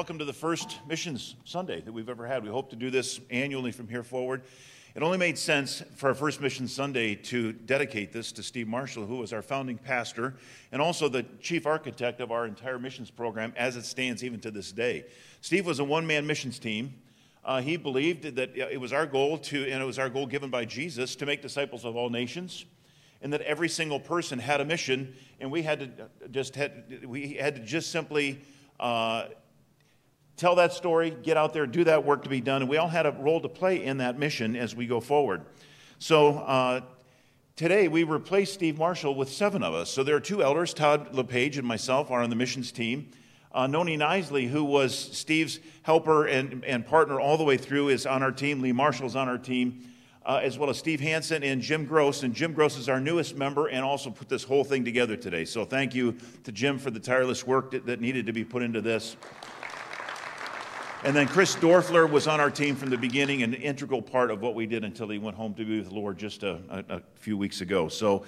Welcome to the first Missions Sunday that we've ever had. We hope to do this annually from here forward. It only made sense for our first Mission Sunday to dedicate this to Steve Marshall, who was our founding pastor and also the chief architect of our entire missions program as it stands even to this day. Steve was a one man missions team. Uh, he believed that it was our goal to, and it was our goal given by Jesus, to make disciples of all nations and that every single person had a mission, and we had to just had we had to just simply uh, tell that story, get out there, do that work to be done. And we all had a role to play in that mission as we go forward. So uh, today we replaced Steve Marshall with seven of us. So there are two elders, Todd LePage and myself, are on the missions team. Uh, Noni Nisley, who was Steve's helper and, and partner all the way through, is on our team. Lee Marshall's on our team. Uh, as well as Steve Hansen and Jim Gross. And Jim Gross is our newest member and also put this whole thing together today. So thank you to Jim for the tireless work that, that needed to be put into this. And then Chris Dorfler was on our team from the beginning, an integral part of what we did until he went home to be with the Lord just a, a, a few weeks ago. So,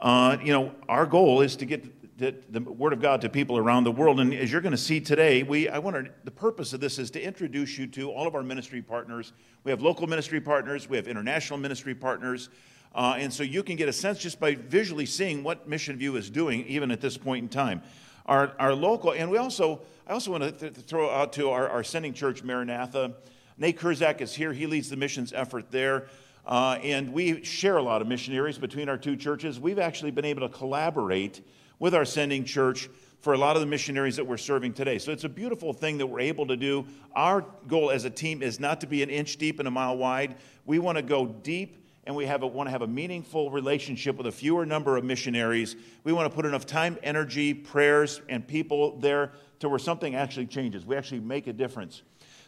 uh, you know, our goal is to get the, the, Word of God to people around the world. And as you're going to see today, we, I wanted, the purpose of this is to introduce you to all of our ministry partners. We have local ministry partners, we have international ministry partners. Uh, and so you can get a sense just by visually seeing what Mission View is doing, even at this point in time. Our, our local, and we also, I also want to th- throw out to our, our sending church, Maranatha. Nate Kurzak is here. He leads the missions effort there. Uh, and we share a lot of missionaries between our two churches. We've actually been able to collaborate with our sending church for a lot of the missionaries that we're serving today. So it's a beautiful thing that we're able to do. Our goal as a team is not to be an inch deep and a mile wide. We want to go deep and we have a, want to have a meaningful relationship with a fewer number of missionaries. We want to put enough time, energy, prayers, and people there to where something actually changes. We actually make a difference.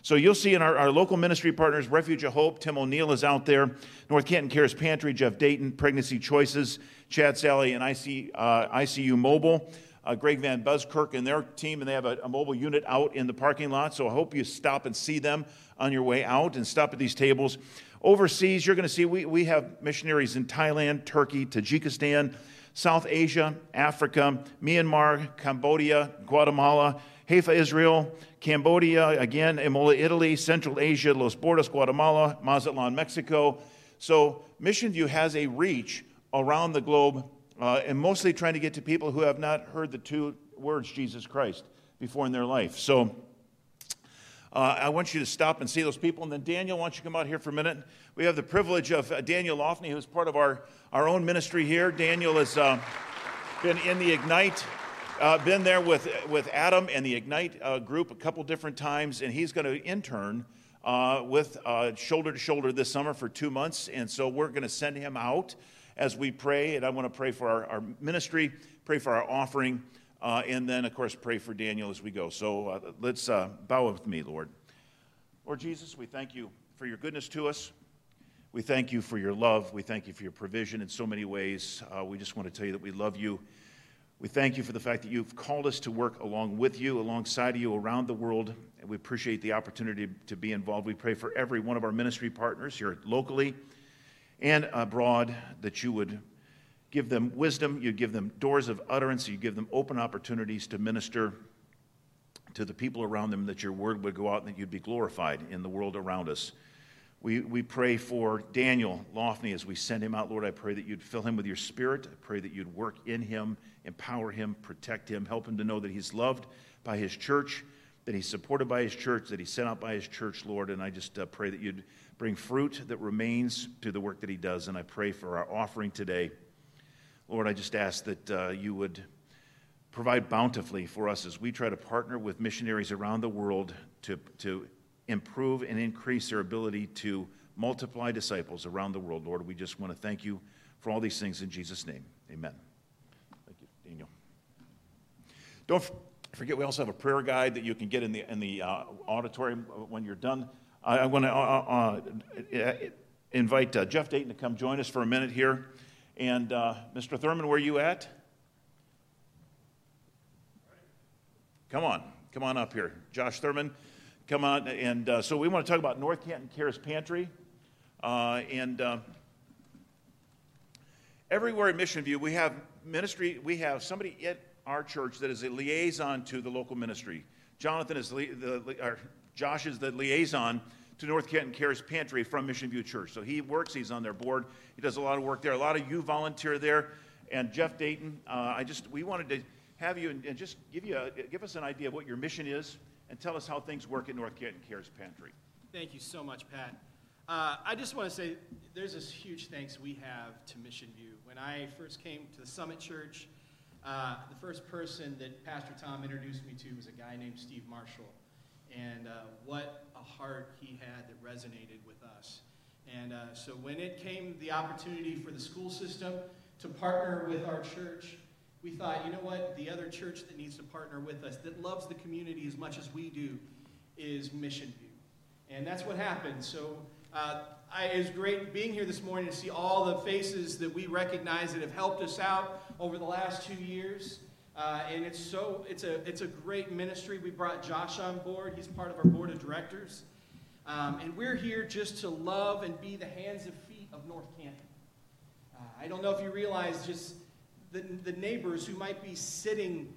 So you'll see in our, our local ministry partners, Refuge of Hope, Tim O'Neill is out there, North Canton Cares Pantry, Jeff Dayton, Pregnancy Choices, Chad Sally, and IC, uh, ICU Mobile. Uh, Greg Van Buskirk and their team, and they have a, a, mobile unit out in the parking lot. So I hope you stop and see them on your way out and stop at these tables. Overseas, you're going to see we, we have missionaries in Thailand, Turkey, Tajikistan, South Asia, Africa, Myanmar, Cambodia, Guatemala, Haifa, Israel, Cambodia, again, Imola, Italy, Central Asia, Los Bordos, Guatemala, Mazatlan, Mexico. So Mission View has a reach around the globe uh, and mostly trying to get to people who have not heard the two words Jesus Christ before in their life. So uh, I want you to stop and see those people. And then, Daniel, why don't you come out here for a minute? We have the privilege of uh, Daniel Lofney, who's part of our, our own ministry here. Daniel has uh, been in the Ignite, uh, been there with, with Adam and the Ignite uh, group a couple different times, and he's going to intern uh, with Shoulder to Shoulder this summer for two months. And so we're going to send him out as we pray. And I want to pray for our, our ministry, pray for our offering. Uh, and then, of course, pray for Daniel as we go. So uh, let's uh, bow with me, Lord. Lord Jesus, we thank you for your goodness to us. We thank you for your love. We thank you for your provision in so many ways. Uh, we just want to tell you that we love you. We thank you for the fact that you've called us to work along with you, alongside of you, around the world. And we appreciate the opportunity to be involved. We pray for every one of our ministry partners here locally and abroad that you would give them wisdom, you give them doors of utterance, you give them open opportunities to minister to the people around them, that your word would go out and that you'd be glorified in the world around us. We, we pray for Daniel Lofney as we send him out, Lord. I pray that you'd fill him with your spirit. I pray that you'd work in him, empower him, protect him, help him to know that he's loved by his church, that he's supported by his church, that he's sent out by his church, Lord. And I just uh, pray that you'd bring fruit that remains to the work that he does. And I pray for our offering today. Lord, I just ask that uh, you would provide bountifully for us as we try to partner with missionaries around the world to, to improve and increase their ability to multiply disciples around the world. Lord, we just want to thank you for all these things in Jesus' name. Amen. Thank you, Daniel. Don't forget, we also have a prayer guide that you can get in the, in the uh, auditorium when you're done. I, I want to uh, uh, uh, invite uh, Jeff Dayton to come join us for a minute here. And uh, Mr. Thurman, where are you at? Come on, come on up here. Josh Thurman, come on. And uh, so we want to talk about North Canton Cares Pantry. Uh, and uh, everywhere in Mission View, we have ministry, we have somebody at our church that is a liaison to the local ministry. Jonathan is the, the or Josh is the liaison to North Canton Cares Pantry from Mission View Church. So he works, he's on their board. He does a lot of work there. A lot of you volunteer there. And Jeff Dayton, uh, I just, we wanted to have you and, and just give, you a, give us an idea of what your mission is and tell us how things work at North Canton Cares Pantry. Thank you so much, Pat. Uh, I just want to say there's this huge thanks we have to Mission View. When I first came to the Summit Church, uh, the first person that Pastor Tom introduced me to was a guy named Steve Marshall. And uh, what a heart he had that resonated with us. And uh, so when it came the opportunity for the school system to partner with our church, we thought, you know what? The other church that needs to partner with us, that loves the community as much as we do, is Mission View. And that's what happened. So uh, I, it was great being here this morning to see all the faces that we recognize that have helped us out over the last two years. Uh, and it's so it's a it's a great ministry. We brought Josh on board. He's part of our board of directors, um, and we're here just to love and be the hands and feet of North Canton. Uh, I don't know if you realize just the, the neighbors who might be sitting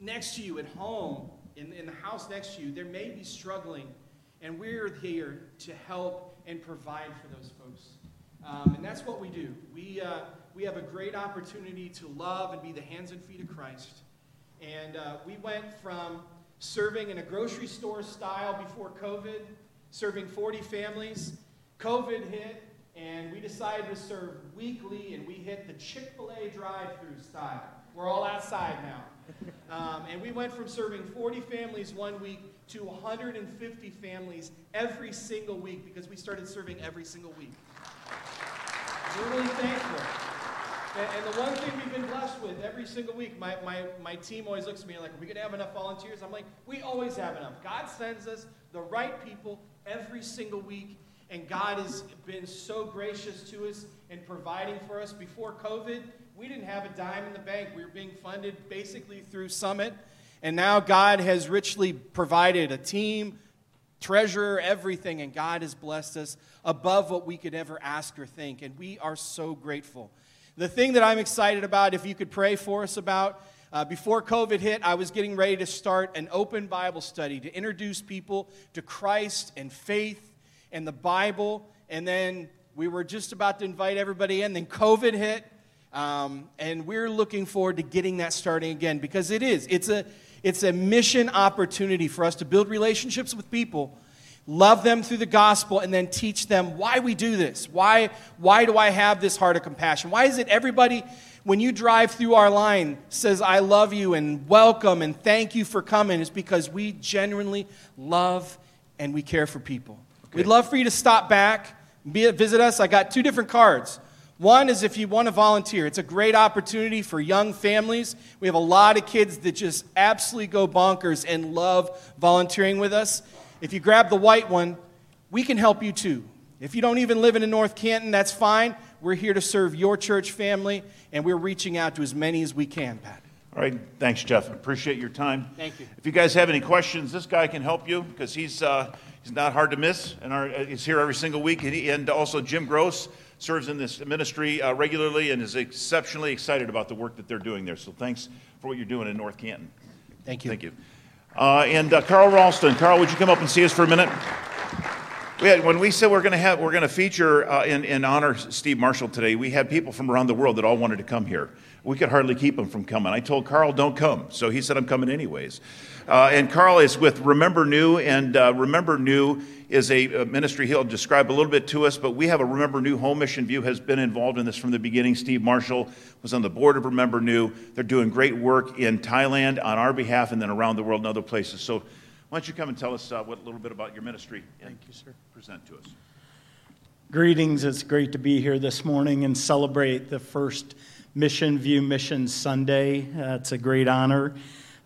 next to you at home, in, in the house next to you, they may be struggling, and we're here to help and provide for those folks. Um, and that's what we do. We, uh, we have a great opportunity to love and be the hands and feet of Christ. And uh, we went from serving in a grocery store style before COVID, serving 40 families. COVID hit, and we decided to serve weekly, and we hit the Chick fil A drive through style. We're all outside now. Um, and we went from serving 40 families one week to 150 families every single week because we started serving every single week. We're really thankful. And, and, the one thing we've been blessed with every single week, my, my, my team always looks at me like, are we going to have enough volunteers? I'm like, we always have enough. God sends us the right people every single week and God has been so gracious to us in providing for us. Before COVID, we didn't have a dime in the bank. We were being funded basically through Summit. And now God has richly provided a team, treasurer, everything. And God has blessed us above what we could ever ask or think. And we are so grateful. The thing that I'm excited about, if you could pray for us about, uh, before COVID hit, I was getting ready to start an open Bible study to introduce people to Christ and faith and the Bible. And then we were just about to invite everybody in. Then COVID hit. Um, and we're looking forward to getting that starting again because it is. It's a, it's a mission opportunity for us to build relationships with people, love them through the gospel, and then teach them why we do this. Why, why do I have this heart of compassion? Why is it everybody, when you drive through our line, says, I love you and welcome and thank you for coming? It's because we genuinely love and we care for people. Okay. We'd love for you to stop back, be, visit us. I got two different cards. One is if you want to volunteer. It's a great opportunity for young families. We have a lot of kids that just absolutely go bonkers and love volunteering with us. If you grab the white one, we can help you too. If you don't even live in North Canton, that's fine. We're here to serve your church family, and we're reaching out to as many as we can, Pat. All right, thanks, Jeff. Appreciate your time. Thank you. If you guys have any questions, this guy can help you because he's uh, He's not hard to miss, and our, uh, he's here every single week. And, he, and also, Jim Gross serves in this ministry uh, regularly and is exceptionally excited about the work that they're doing there. So, thanks for what you're doing in North Canton. Thank you. Thank you. Uh, and uh, Carl Ralston, Carl, would you come up and see us for a minute? We had, when we said we're going to have we're going to feature uh, in, in honor Steve Marshall today, we had people from around the world that all wanted to come here. We could hardly keep them from coming. I told Carl, "Don't come," so he said, "I'm coming anyways." Uh, and Carl is with Remember Nhu, and uh, Remember Nhu is a, a, ministry he'll describe a little bit to us, but we have a Remember Nhu Home Mission View has been involved in this from the beginning. Steve Marshall was on the board of Remember Nhu. They're doing great work in Thailand on our behalf and then around the world in other places. So why don't you come and tell us uh, what, a little bit about your ministry Thank you, sir. present to us. Greetings. It's great to be here this morning and celebrate the first Mission View Mission Sunday. Uh, it's a great honor.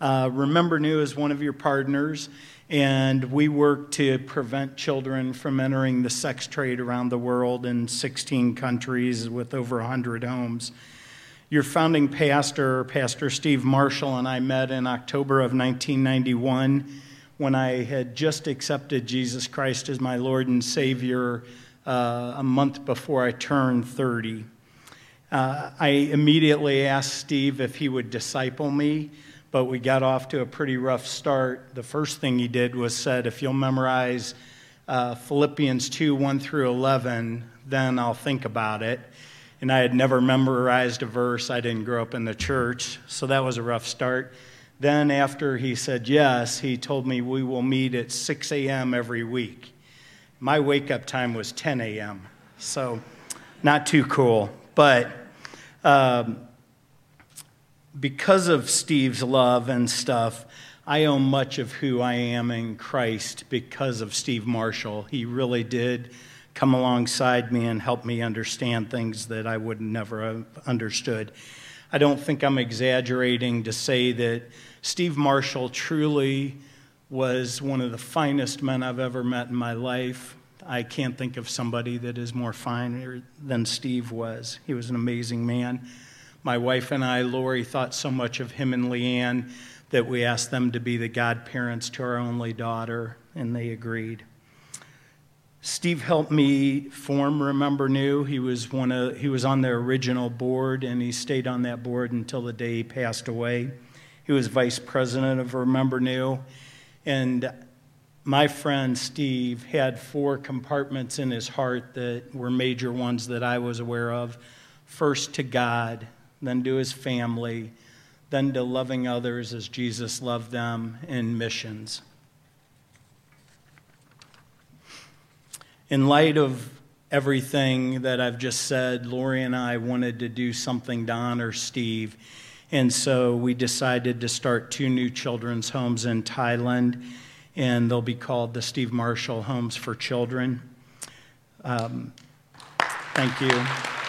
Uh, Remember Nhu is one of your partners, and we work to prevent children from entering the sex trade around the world in 16 countries with over 100 homes. Your founding pastor, Pastor Steve Marshall, and I met in October of 1991 when I had just accepted Jesus Christ as my Lord and Savior uh, a month before I turned 30. Uh, I immediately asked Steve if he would disciple me but we got off to a pretty rough start. The first thing he did was said, if you'll memorize uh, Philippians 2 1 through 11, then I'll think about it. And I had never memorized a verse. I didn't grow up in the church, so that was a rough start. Then, after he said yes, he told me we will meet at 6 a.m. every week. My wake up time was 10 a.m., so not too cool. But um, because of Steve's love and stuff, I owe much of who I am in Christ because of Steve Marshall. He really did come alongside me and help me understand things that I would never have understood. I don't think I'm exaggerating to say that Steve Marshall truly was one of the finest men I've ever met in my life. I can't think of somebody that is more finer than Steve was. He was an amazing man. My wife and I, Lori, thought so much of him and Leanne that we asked them to be the godparents to our only daughter, and they agreed. Steve helped me form Remember Nhu. He was one of he was on the original board and he stayed on that board until the day he passed away. He was vice president of Remember Nhu. And my friend Steve had four compartments in his heart that were major ones that I was aware of. First to God, then to his family, then to loving others as Jesus loved them in missions. In light of everything that I've just said, Lori and I wanted to do something to honor Steve. And so we decided to start two new children's homes in Thailand, and they'll be called the Steve Marshall Homes for Children. Um, thank you.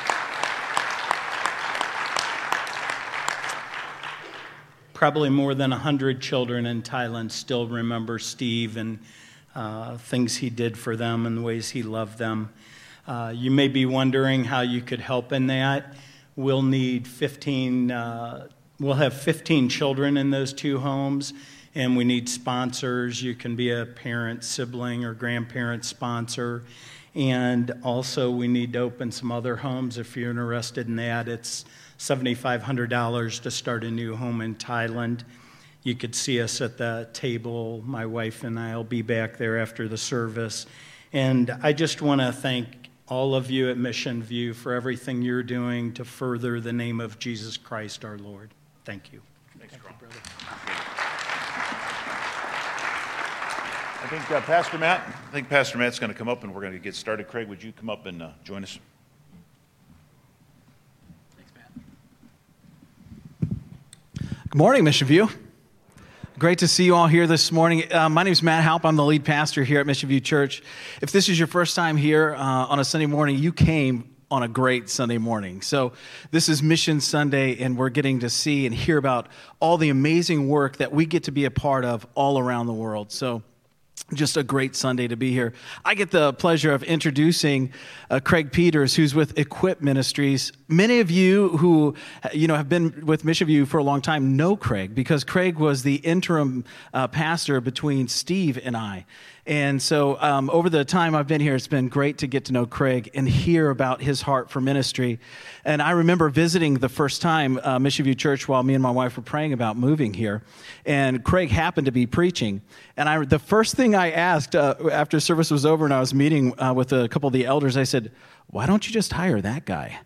Probably more than 100 children in Thailand still remember Steve and uh, things he did for them and the ways he loved them. Uh, you may be wondering how you could help in that. We'll need 15, uh, we'll have 15 children in those two homes, and we need sponsors. You can be a parent, sibling, or grandparent sponsor. And also, we need to open some other homes if you're interested in that. It's $7,500 to start a new home in Thailand. You could see us at the table. My wife and I will be back there after the service. And I just want to thank all of you at Mission View for everything you're doing to further the name of Jesus Christ our Lord. Thank you. Thanks, Thank you, brother. I think uh, Pastor Matt, I think Pastor Matt's going to come up and we're going to get started. Craig, would you come up and uh, join us? Thanks, Matt. Good morning, Mission View. Great to see you all here this morning. Uh, my name is Matt Halp. I'm the lead pastor here at Mission View Church. If this is your first time here uh, on a Sunday morning, you came on a great Sunday morning. So, this is Mission Sunday, and we're getting to see and hear about all the amazing work that we get to be a part of all around the world. So, just a great Sunday to be here. I get the pleasure of introducing uh, Craig Peters, who's with Equip Ministries. Many of you who you know have been with Mission View for a long time know Craig because Craig was the interim uh, pastor between Steve and I. And so, um, over the time I've been here, it's been great to get to know Craig and hear about his heart for ministry. And I remember visiting the first time uh, Mission View Church while me and my wife were praying about moving here. And Craig happened to be preaching. And I, the first thing I asked uh, after service was over and I was meeting uh, with a couple of the elders, I said, Why don't you just hire that guy?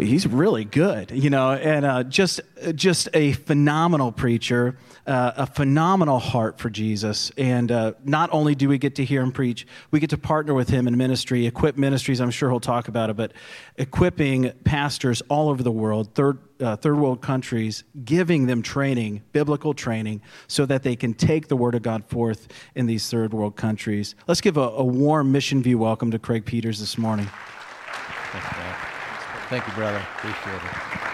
He's really good, you know, and uh, just just a phenomenal preacher, uh, a phenomenal heart for Jesus. And uh, not only do we get to hear him preach, we get to partner with him in ministry, equip ministries. I'm sure he'll talk about it, but equipping pastors all over the world, third uh, third world countries, giving them training, biblical training, so that they can take the word of God forth in these third world countries. Let's give a, a warm mission view welcome to Craig Peters this morning. Thank you, brother. Appreciate it.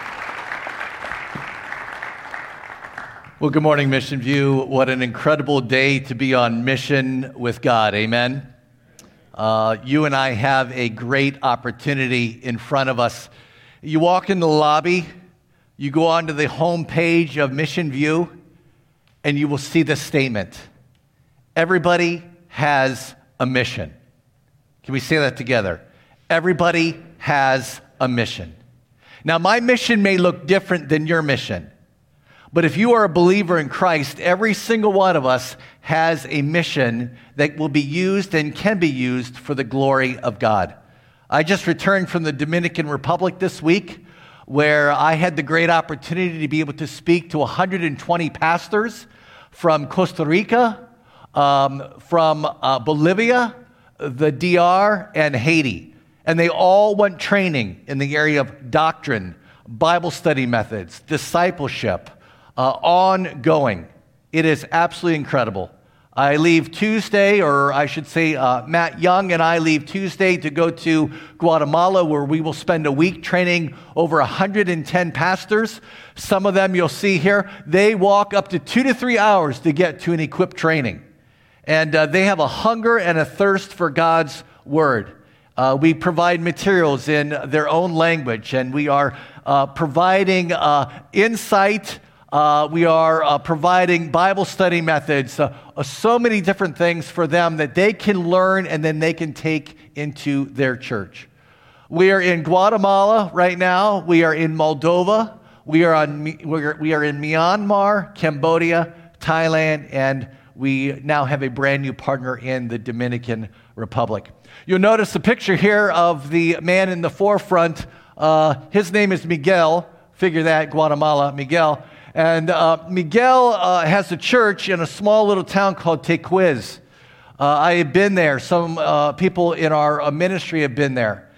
Well, good morning, Mission View. What an incredible day to be on mission with God. Amen. Uh, you and I have a great opportunity in front of us. You walk in the lobby, you go onto the home page of Mission View, and you will see this statement Everybody has a mission. Can we say that together? Everybody has a mission. Now, my mission may look different than your mission, But if you are a believer in Christ, every single one of us has a mission that will be used and can be used for the glory of God. I just returned from the Dominican Republic this week, where I had the great opportunity to be able to speak to 120 pastors from Costa Rica, um, from uh, Bolivia, the DR, and Haiti. And they all went training in the area of doctrine, Bible study methods, discipleship, uh, ongoing. It is absolutely incredible. I leave Tuesday, or I should say, uh, Matt Young and I leave Tuesday to go to Guatemala, where we will spend a week training over 110 pastors. Some of them you'll see here, they walk up to two to three hours to get to an equipped training. And uh, they have a hunger and a thirst for God's word. Uh, we provide materials in their own language, and we are uh, providing uh, insight uh, we are uh, providing Bible study methods, uh, so many different things for them that they can learn and then they can take into their church. We are in Guatemala right now. We are in Moldova. We are, on, we are, we are in Myanmar, Cambodia, Thailand, and we now have a brand new partner in the Dominican Republic. You'll notice the picture here of the man in the forefront. Uh, his name is Miguel. Figure that, Guatemala, Miguel. And uh, Miguel uh, has a church in a small little town called Tequiz. Uh, I have been there. Some uh, people in our uh, ministry have been there.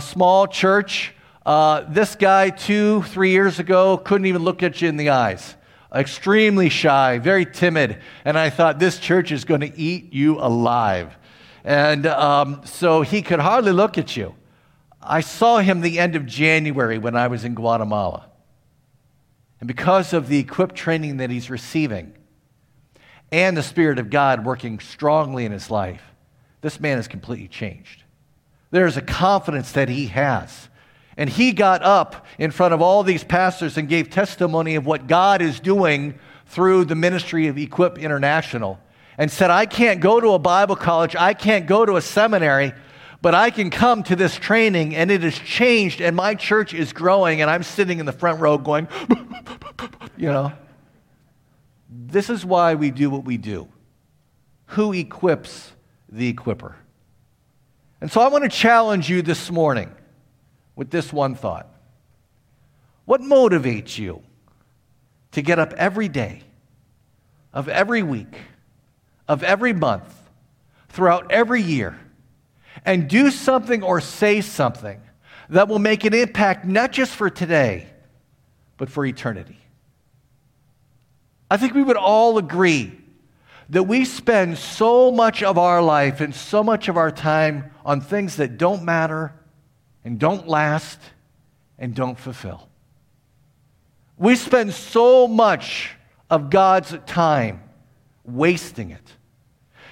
small church. This guy, two, three years ago, couldn't even look at you in the eyes. Extremely shy, very timid. And I thought, this church is going to eat you alive. And um, so he could hardly look at you. I saw him the end of January when I was in Guatemala. And because of the equipped training that he's receiving and the Spirit of God working strongly in his life, this man is completely changed. There's a confidence that he has. And he got up in front of all these pastors and gave testimony of what God is doing through the ministry of Equip International and said, I can't go to a Bible college, I can't go to a seminary, but I can come to this training and it has changed and my church is growing and I'm sitting in the front row going, you know. This is why we do what we do. Who equips the equiper? And so I want to challenge you this morning with this one thought. What motivates you to get up every day, of every week, of every month, throughout every year? and do something or say something that will make an impact not just for today, but for eternity. I think we would all agree that we spend so much of our life and so much of our time on things that don't matter and don't last and don't fulfill. We spend so much of God's time wasting it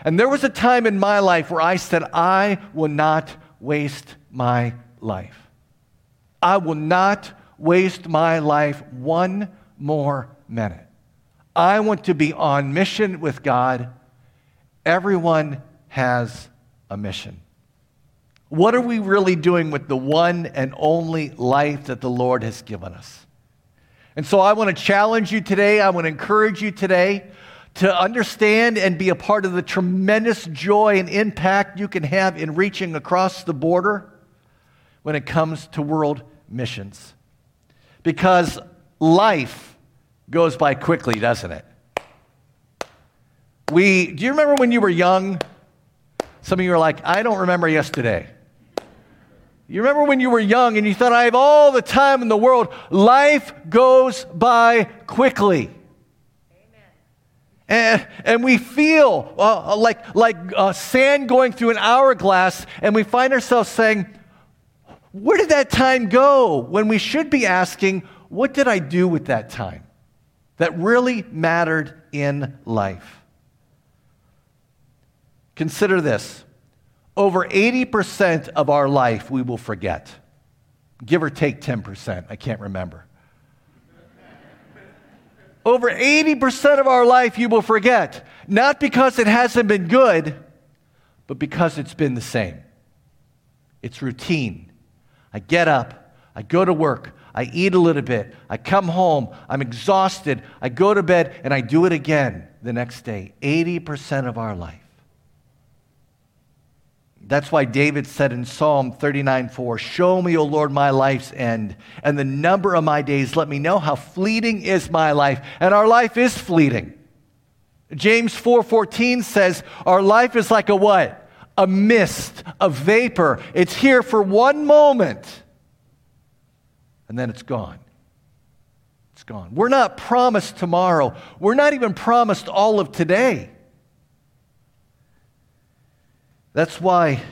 and there was a time in my life where I said, I will not waste my life. I will not waste my life one more minute. I want to be on mission with God. Everyone has a mission. What are we really doing with the one and only life that the Lord has given us? And so I want to challenge you today. I want to encourage you today to understand and be a part of the tremendous joy and impact you can have in reaching across the border when it comes to world missions. Because life goes by quickly, doesn't it? We, do you remember when you were young? Some of you are like, I don't remember yesterday. You remember when you were young and you thought, I have all the time in the world. Life goes by quickly. And, and we feel uh, like, like uh, sand going through an hourglass, and we find ourselves saying, Where did that time go? When we should be asking, What did I do with that time that really mattered in life? Consider this over 80% of our life we will forget, give or take 10%. I can't remember. Over 80% of our life you will forget, not because it hasn't been good, but because it's been the same. It's routine. I get up, I go to work, I eat a little bit. I come home. I'm exhausted. I go to bed and I do it again the next day. 80% of our life. That's why David said in Psalm 39 4, Show me, O Lord, my life's end, and the number of my days. Let me know how fleeting is my life. And our life is fleeting. James 4:14 says, Our life is like a what? A mist, a vapor. It's here for one moment, and then it's gone. It's gone. We're not promised tomorrow. We're not even promised all of today. That's why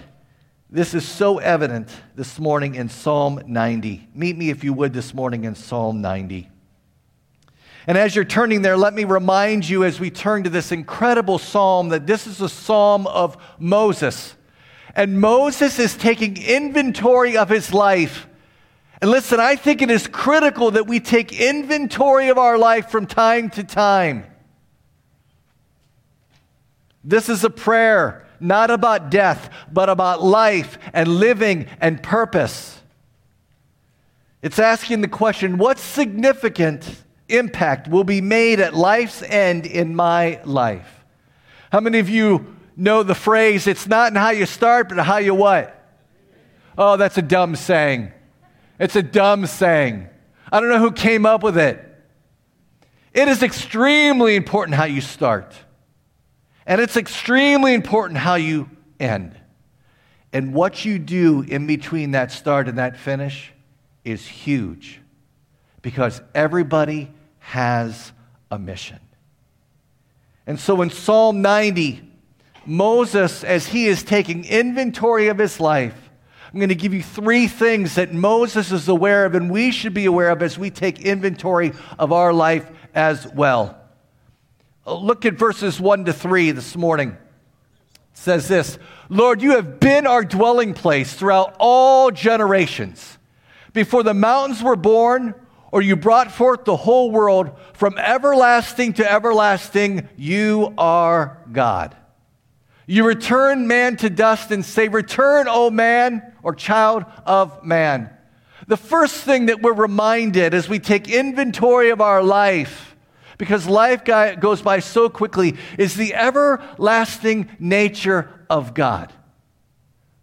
this is so evident this morning in Psalm 90. Meet me, if you would, this morning in Psalm 90. And as you're turning there, let me remind you as we turn to this incredible psalm that this is a psalm of Moses. And Moses is taking inventory of his life. And listen, I think it is critical that we take inventory of our life from time to time. This is a prayer not about death, but about life and living and purpose. It's asking the question what significant impact will be made at life's end in my life? How many of you know the phrase, it's not in how you start, but how you what? Oh, that's a dumb saying. It's a dumb saying. I don't know who came up with it. It is extremely important how you start. And it's extremely important how you end. And what you do in between that start and that finish is huge because everybody has a mission. And so in Psalm 90, Moses, as he is taking inventory of his life, I'm going to give you three things that Moses is aware of and we should be aware of as we take inventory of our life as well. Look at verses 1 to 3 this morning. It says this Lord, you have been our dwelling place throughout all generations. Before the mountains were born, or you brought forth the whole world, from everlasting to everlasting, you are God. You return man to dust and say, Return, O man, or child of man. The first thing that we're reminded as we take inventory of our life because life goes by so quickly, is the everlasting nature of God.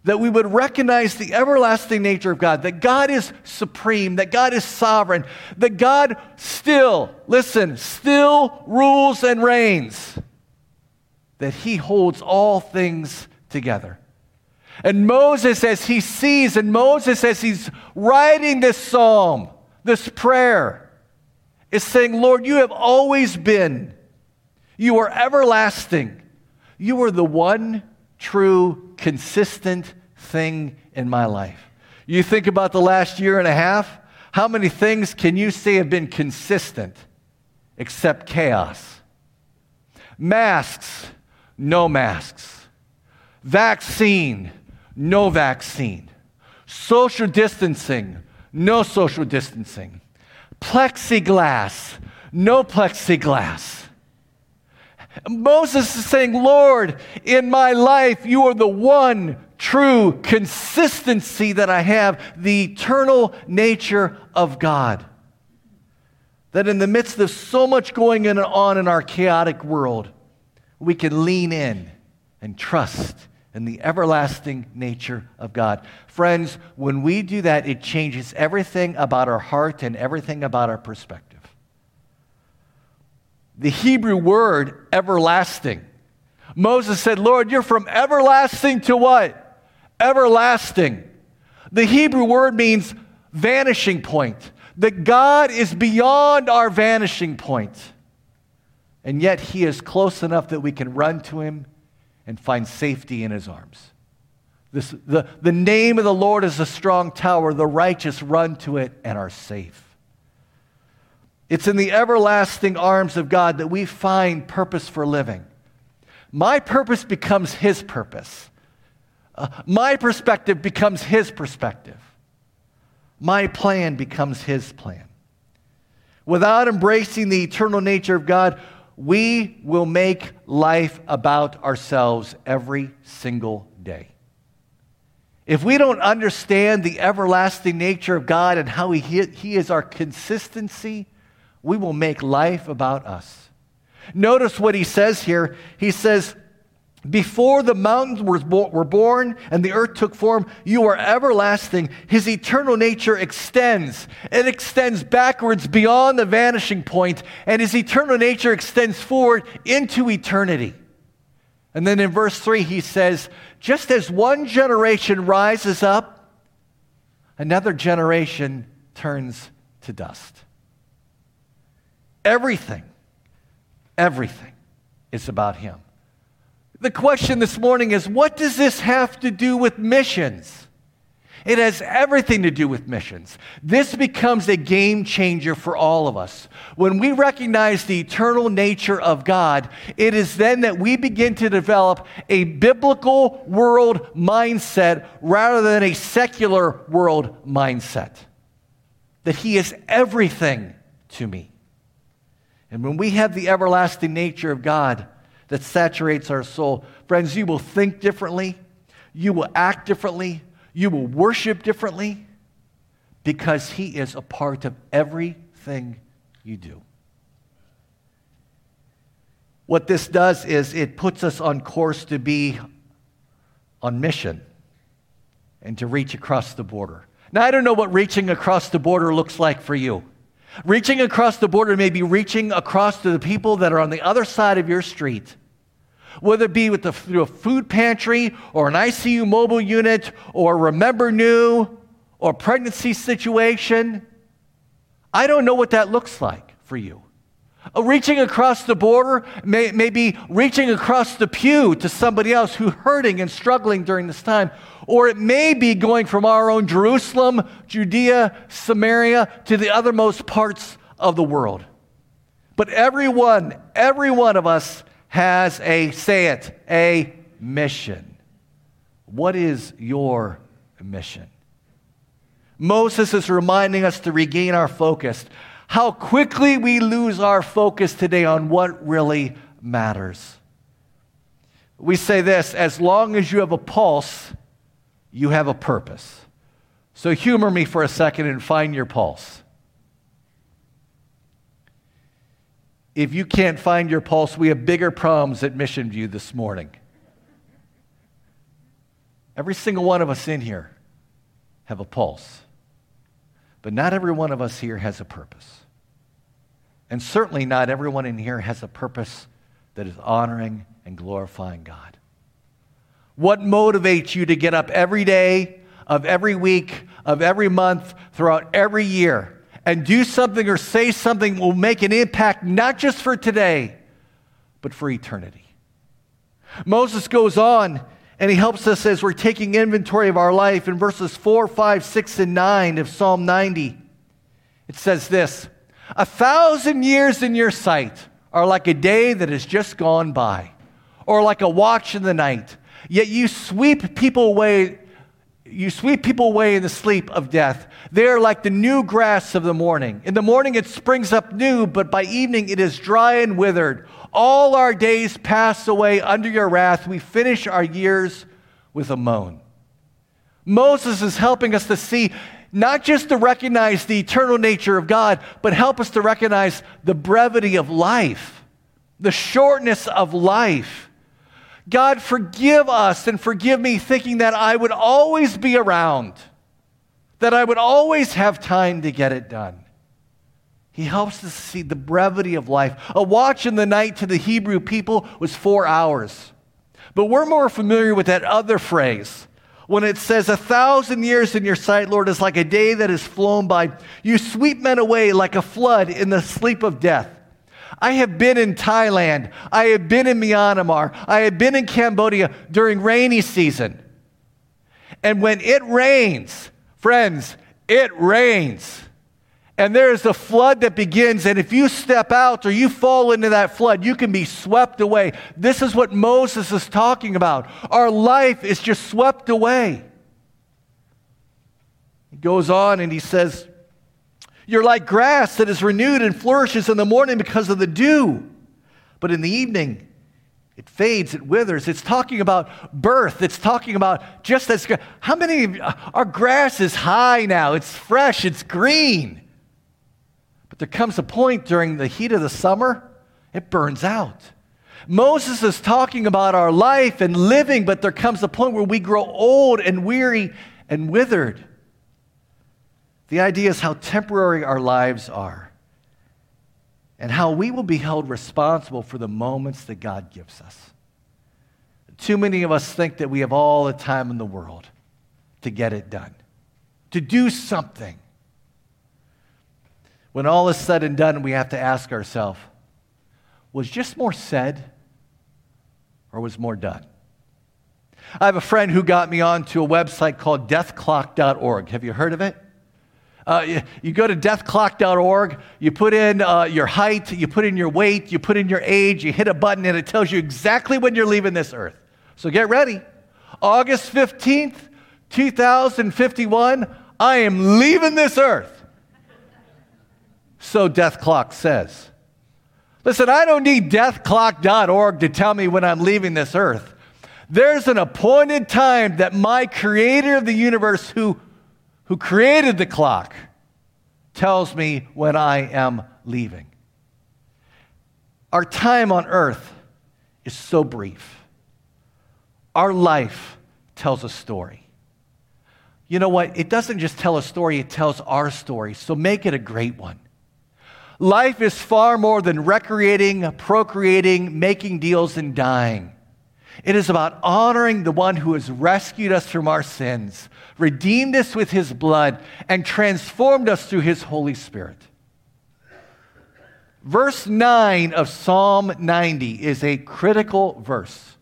That we would recognize the everlasting nature of God, that God is supreme, that God is sovereign, that God still, listen, still rules and reigns, that He holds all things together. And Moses, as he sees, and Moses, as he's writing this psalm, this prayer, is saying, Lord, you have always been. You are everlasting. You are the one true, consistent thing in my life. You think about the last year and a half, how many things can you say have been consistent except chaos? Masks, no masks. Vaccine, no vaccine. Social distancing, no social distancing plexiglass, no plexiglass. Moses is saying, Lord, in my life, you are the one true consistency that I have, the eternal nature of God. That in the midst of so much going on in our chaotic world, we can lean in and trust and the everlasting nature of God. Friends, when we do that, it changes everything about our heart and everything about our perspective. The Hebrew word everlasting. Moses said, Lord, you're from everlasting to what? Everlasting. The Hebrew word means vanishing point. That God is beyond our vanishing point. And yet he is close enough that we can run to him and find safety in his arms. This, the, the name of the Lord is a strong tower. The righteous run to it and are safe. It's in the everlasting arms of God that we find purpose for living. My purpose becomes his purpose. Uh, my perspective becomes his perspective. My plan becomes his plan. Without embracing the eternal nature of God, we will make life about ourselves every single day. if we don't understand the everlasting nature of God and how He, he is our consistency, we will make life about us. Notice what He says here. He says, before the mountains were born and the earth took form, you are everlasting. His eternal nature extends. It extends backwards beyond the vanishing point, and his eternal nature extends forward into eternity. And then in verse 3, he says, Just as one generation rises up, another generation turns to dust. Everything, everything is about him. The question this morning is what does this have to do with missions? It has everything to do with missions. This becomes a game changer for all of us. When we recognize the eternal nature of God, it is then that we begin to develop a biblical world mindset rather than a secular world mindset. That He is everything to me. And when we have the everlasting nature of God, that saturates our soul. Friends, you will think differently, you will act differently, you will worship differently because He is a part of everything you do. What this does is it puts us on course to be on mission and to reach across the border. Now, I don't know what reaching across the border looks like for you. Reaching across the border may be reaching across to the people that are on the other side of your street whether it be with the, through a food pantry or an ICU mobile unit or Remember Nhu or pregnancy situation. I don't know what that looks like for you. Uh, reaching across the border may, may be reaching across the pew to somebody else who's hurting and struggling during this time. Or it may be going from our own Jerusalem, Judea, Samaria to the othermost parts of the world. But everyone, every one of us has a, say it, a mission. What is your mission? Moses is reminding us to regain our focus. How quickly we lose our focus today on what really matters. We say this as long as you have a pulse, you have a purpose. So humor me for a second and find your pulse. If you can't find your pulse, we have bigger problems at Mission View this morning. Every single one of us in here have a pulse. But not every one of us here has a purpose. And certainly not everyone in here has a purpose that is honoring and glorifying God. What motivates you to get up every day of every week, of every month, throughout every year and do something or say something will make an impact not just for today, but for eternity. Moses goes on and he helps us as we're taking inventory of our life in verses 4, 5, 6, and 9 of Psalm 90. It says this A thousand years in your sight are like a day that has just gone by, or like a watch in the night. Yet you sweep people away you sweep people away in the sleep of death. They are like the new grass of the morning. In the morning it springs up new, but by evening it is dry and withered. All our days pass away under your wrath. We finish our years with a moan. Moses is helping us to see, not just to recognize the eternal nature of God, but help us to recognize the brevity of life, the shortness of life. God, forgive us and forgive me thinking that I would always be around, that I would always have time to get it done. He helps us see the brevity of life. A watch in the night to the Hebrew people was four hours. But we're more familiar with that other phrase when it says, A thousand years in your sight, Lord, is like a day that has flown by. You sweep men away like a flood in the sleep of death. I have been in Thailand. I have been in Myanmar. I have been in Cambodia during rainy season. And when it rains, friends, it rains. And there is a flood that begins, and if you step out or you fall into that flood, you can be swept away. This is what Moses is talking about. Our life is just swept away. He goes on and he says, you're like grass that is renewed and flourishes in the morning because of the dew, but in the evening It fades, it withers. It's talking about birth. It's talking about just as how many of our grass is high now? It's fresh, it's green. But there comes a point during the heat of the summer, it burns out. Moses is talking about our life and living, but there comes a point where we grow old and weary and withered. The idea is how temporary our lives are and how we will be held responsible for the moments that God gives us. Too many of us think that we have all the time in the world to get it done, to do something. When all is said and done, we have to ask ourselves was just more said or was more done? I have a friend who got me onto a website called deathclock.org. Have you heard of it? Uh, you, you, go to deathclock.org, you put in uh, your height, you put in your weight, you put in your age, you hit a button, and it tells you exactly when you're leaving this earth. So get ready. August 15th, 2051, I am leaving this earth. So Death Clock says. Listen, I don't need deathclock.org to tell me when I'm leaving this earth. There's an appointed time that my creator of the universe, who, who created the clock, tells me when I am leaving. Our time on earth is so brief. Our life tells a story. You know what? It doesn't just tell a story, it tells our story. So make it a great one. Life is far more than recreating, procreating, making deals, and dying. It is about honoring the one who has rescued us from our sins, redeemed us with his blood, and transformed us through his Holy Spirit. Verse 9 of Psalm 90 is a critical verse.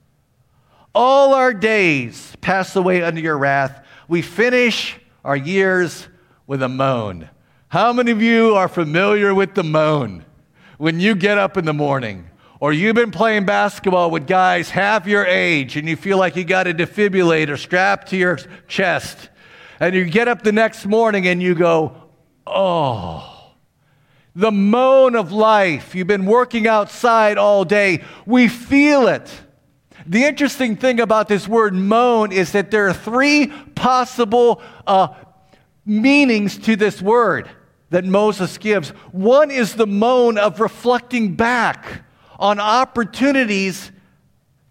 All our days pass away under your wrath. We finish our years with a moan. How many of you are familiar with the moan when you get up in the morning? Or you've been playing basketball with guys half your age and you feel like you got a defibrillator strapped to your chest. And you get up the next morning and you go, oh, the moan of life. You've been working outside all day. We feel it. The interesting thing about this word moan is that there are three possible uh, meanings to this word that Moses gives. One is the moan of reflecting back on opportunities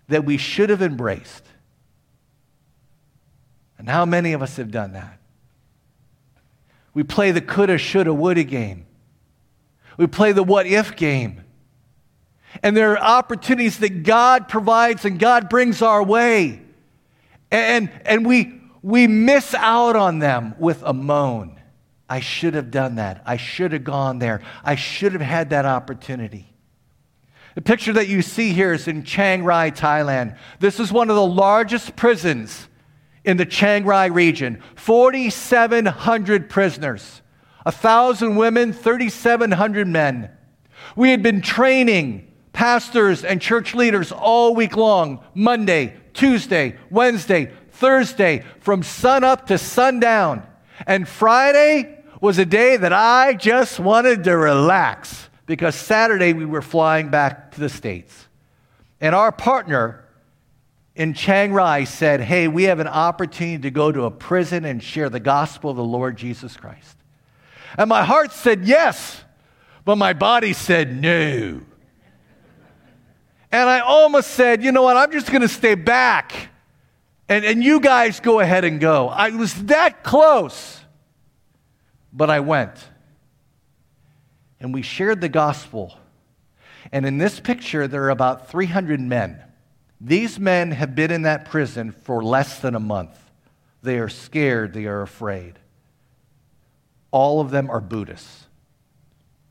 that we should have embraced. And how many of us have done that? We play the coulda, shoulda, woulda game. We play the what if game. And there are opportunities that God provides and God brings our way. And, and we, we miss out on them with a moan. I should have done that. I should have gone there. I should have had that opportunity. The picture that you see here is in Chiang Rai, Thailand. This is one of the largest prisons in the Chiang Rai region 4,700 prisoners, 1,000 women, 3,700 men. We had been training pastors and church leaders all week long Monday, Tuesday, Wednesday, Thursday, from sun up to sundown. And Friday, was a day that I just wanted to relax because Saturday we were flying back to the States. And our partner in Chiang Rai said, Hey, we have an opportunity to go to a prison and share the gospel of the Lord Jesus Christ. And my heart said yes, but my body said no. And I almost said, you know what, I'm just going to stay back. And, and you guys go ahead and go. I was that close but I went. And we shared the gospel. And in this picture, there are about 300 men. These men have been in that prison for less than a month. They are scared, they are afraid. All of them are Buddhists.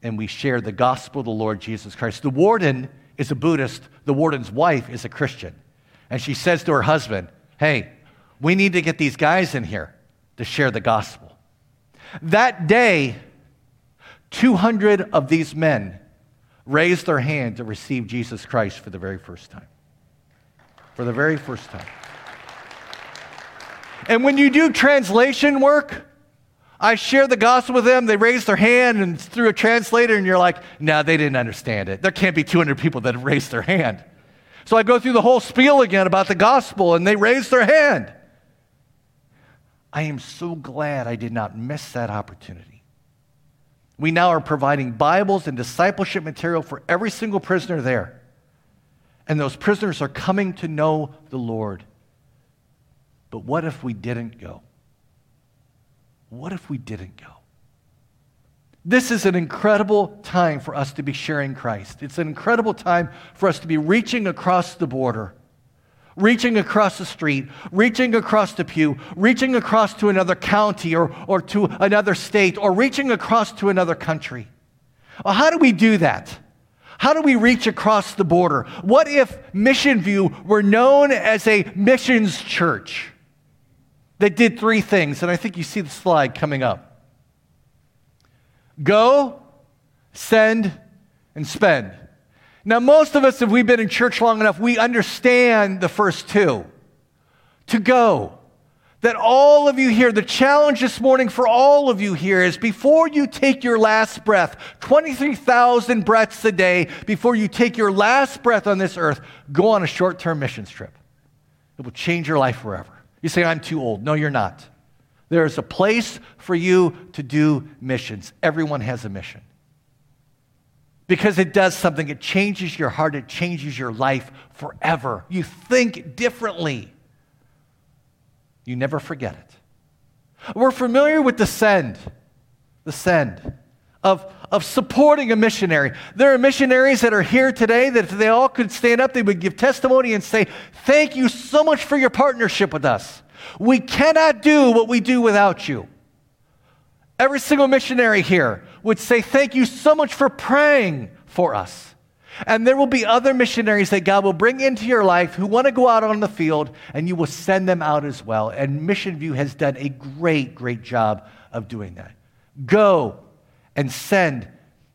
And we share the gospel of the Lord Jesus Christ. The warden is a Buddhist, the warden's wife is a Christian. And she says to her husband, Hey, we need to get these guys in here to share the gospel. That day, 200 of these men raised their hand to receive Jesus Christ for the very first time. For the very first time. And when you do translation work, I share the gospel with them. They raise their hand and through a translator, and you're like, no, they didn't understand it. There can't be 200 people that have raised their hand. So I go through the whole spiel again about the gospel, and they raise their hand. I am so glad I did not miss that opportunity. We now are providing Bibles and discipleship material for every single prisoner there. And those prisoners are coming to know the Lord. But what if we didn't go? What if we didn't go? This is an incredible time for us to be sharing Christ. It's an incredible time for us to be reaching across the border, reaching across the street, reaching across the pew, reaching across to another county or, or to another state, or reaching across to another country. Well, how do we do that? How do we reach across the border? What if Mission View were known as a missions church that did three things? And I think you see the slide coming up. Go, send, and spend. Now, most of us, if we've been in church long enough, we understand the first two. To go. That all of you here, the challenge this morning for all of you here is before you take your last breath, 23,000 breaths a day, before you take your last breath on this earth, go on a short term missions trip. It will change your life forever. You say, I'm too old. No, you're not. There is a place for you to do missions. Everyone has a mission. Because it does something, it changes your heart, it changes your life forever. You think differently. You never forget it. We're familiar with the send, the send of, of supporting a missionary. There are missionaries that are here today that if they all could stand up, they would give testimony and say, Thank you so much for your partnership with us. We cannot do what we do without you. Every single missionary here would say, Thank you so much for praying for us. And there will be other missionaries that God will bring into your life who want to go out on the field, and you will send them out as well. And Mission View has done a great, great job of doing that. Go and send.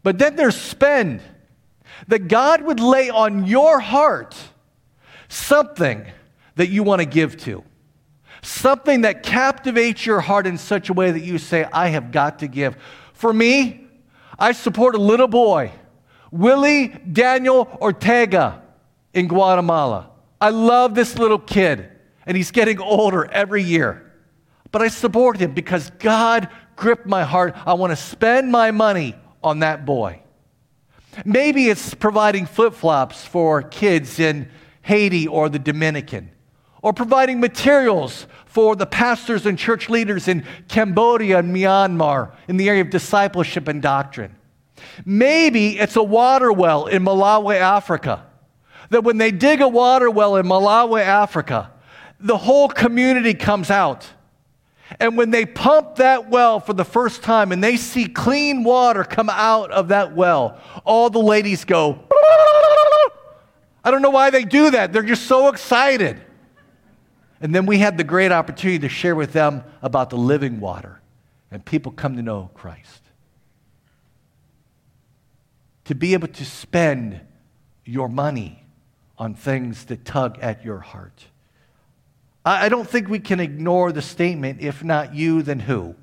But then there's spend. That God would lay on your heart something that you want to give to. Something that captivates your heart in such a way that you say, I have got to give. For me, I support a little boy, Willie Daniel Ortega in Guatemala. I love this little kid, and he's getting older every year. But I support him because God gripped my heart. I want to spend my money on that boy. Maybe it's providing flip flops for kids in Haiti or the Dominican or providing materials for the pastors and church leaders in Cambodia and Myanmar in the area of discipleship and doctrine. Maybe it's a water well in Malawi, Africa. That when they dig a water well in Malawi, Africa, the whole community comes out. And when they pump that well for the first time and they see clean water come out of that well, all the ladies go, I don't know why they do that. They're just so excited. And then we had the great opportunity to share with them about the living water, and people come to know Christ. To be able to spend your money on things that tug at your heart. I don't think we can ignore the statement if not you, then who?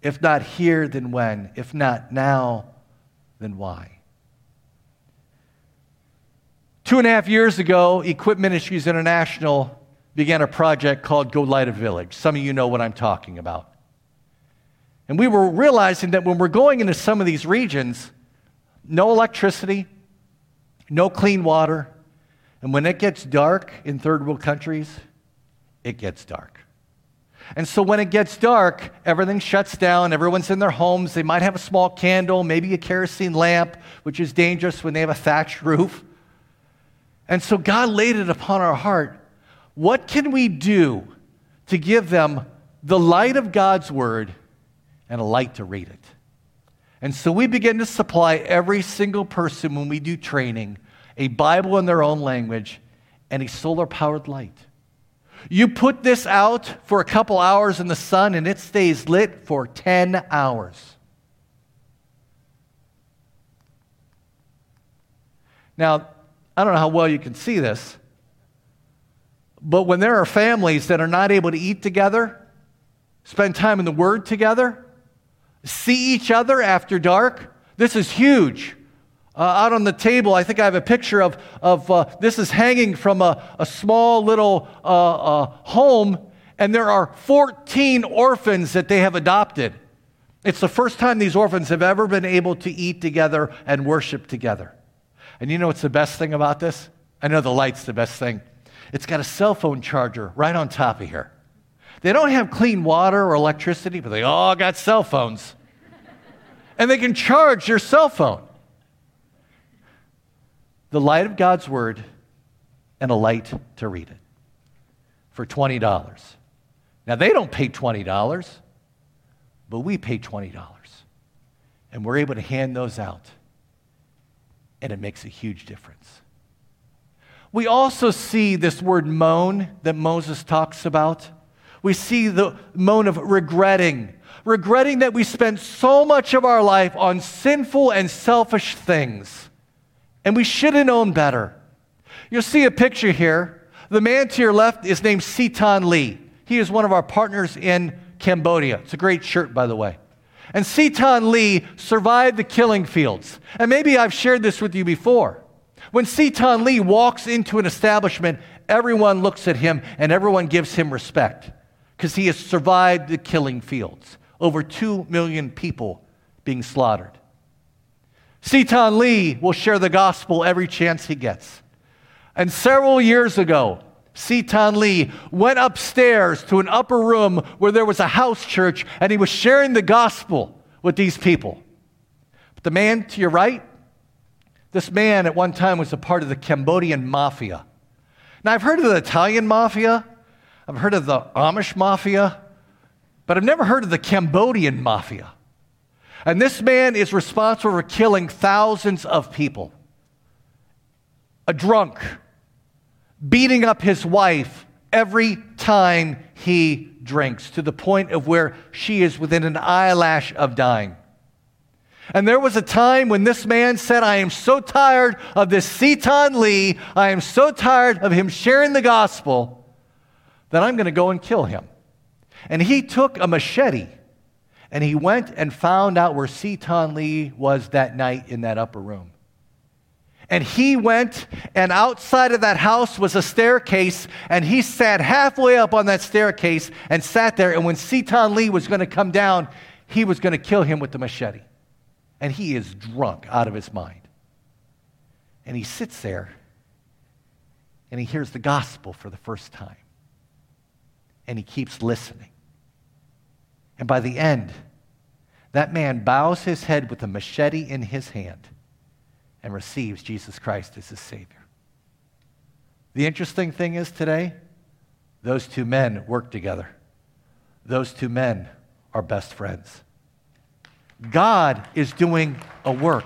If not here, then when? If not now, then why? Two and a half years ago, Equip Ministries International began a project called Go Light a Village. Some of you know what I'm talking about. And we were realizing that when we're going into some of these regions, no electricity, no clean water, and when it gets dark in third world countries, it gets dark. And so when it gets dark, everything shuts down, everyone's in their homes. They might have a small candle, maybe a kerosene lamp, which is dangerous when they have a thatched roof. And so God laid it upon our heart what can we do to give them the light of God's word and a light to read it? And so we begin to supply every single person when we do training a Bible in their own language and a solar powered light. You put this out for a couple hours in the sun and it stays lit for 10 hours. Now, I don't know how well you can see this, but when there are families that are not able to eat together, spend time in the Word together, see each other after dark, this is huge. Uh, out on the table, I think I have a picture of, of uh, this is hanging from a, a small little uh, uh home, and there are 14 orphans that they have adopted. It's the first time these orphans have ever been able to eat together and worship together. And you know what's the best thing about this? I know the light's the best thing. It's got a cell phone charger right on top of here. They don't have clean water or electricity, but they all got cell phones. and they can charge their cell phone the light of God's Word and a light to read it for $20. Now, they don't pay $20, but we pay $20. And we're able to hand those out, and it makes a huge difference. We also see this word moan that Moses talks about. We see the moan of regretting, regretting that we spent so much of our life on sinful and selfish things and we should have known better. You'll see a picture here. The man to your left is named Seton Lee. He is one of our partners in Cambodia. It's a great shirt, by the way. And Seton Lee survived the killing fields. And maybe I've shared this with you before. When Seton Lee walks into an establishment, everyone looks at him and everyone gives him respect because he has survived the killing fields. Over 2 million people being slaughtered. Seton Lee will share the gospel every chance he gets. And several years ago, Seton Lee went upstairs to an upper room where there was a house church and he was sharing the gospel with these people. But the man to your right, this man at one time was a part of the Cambodian mafia. Now, I've heard of the Italian mafia, I've heard of the Amish mafia, but I've never heard of the Cambodian mafia. And this man is responsible for killing thousands of people. A drunk, beating up his wife every time he drinks to the point of where she is within an eyelash of dying. And there was a time when this man said, I am so tired of this Seton Lee, I am so tired of him sharing the gospel that I'm going to go and kill him. And he took a machete and he went and found out where Seton Lee was that night in that upper room. And he went, and outside of that house was a staircase, and he sat halfway up on that staircase and sat there. And when Seton Lee was going to come down, he was going to kill him with the machete. And he is drunk out of his mind. And he sits there and he hears the gospel for the first time. And he keeps listening. And by the end, that man bows his head with a machete in his hand and receives Jesus Christ as his Savior. The interesting thing is today, those two men work together. Those two men are best friends. God is doing a work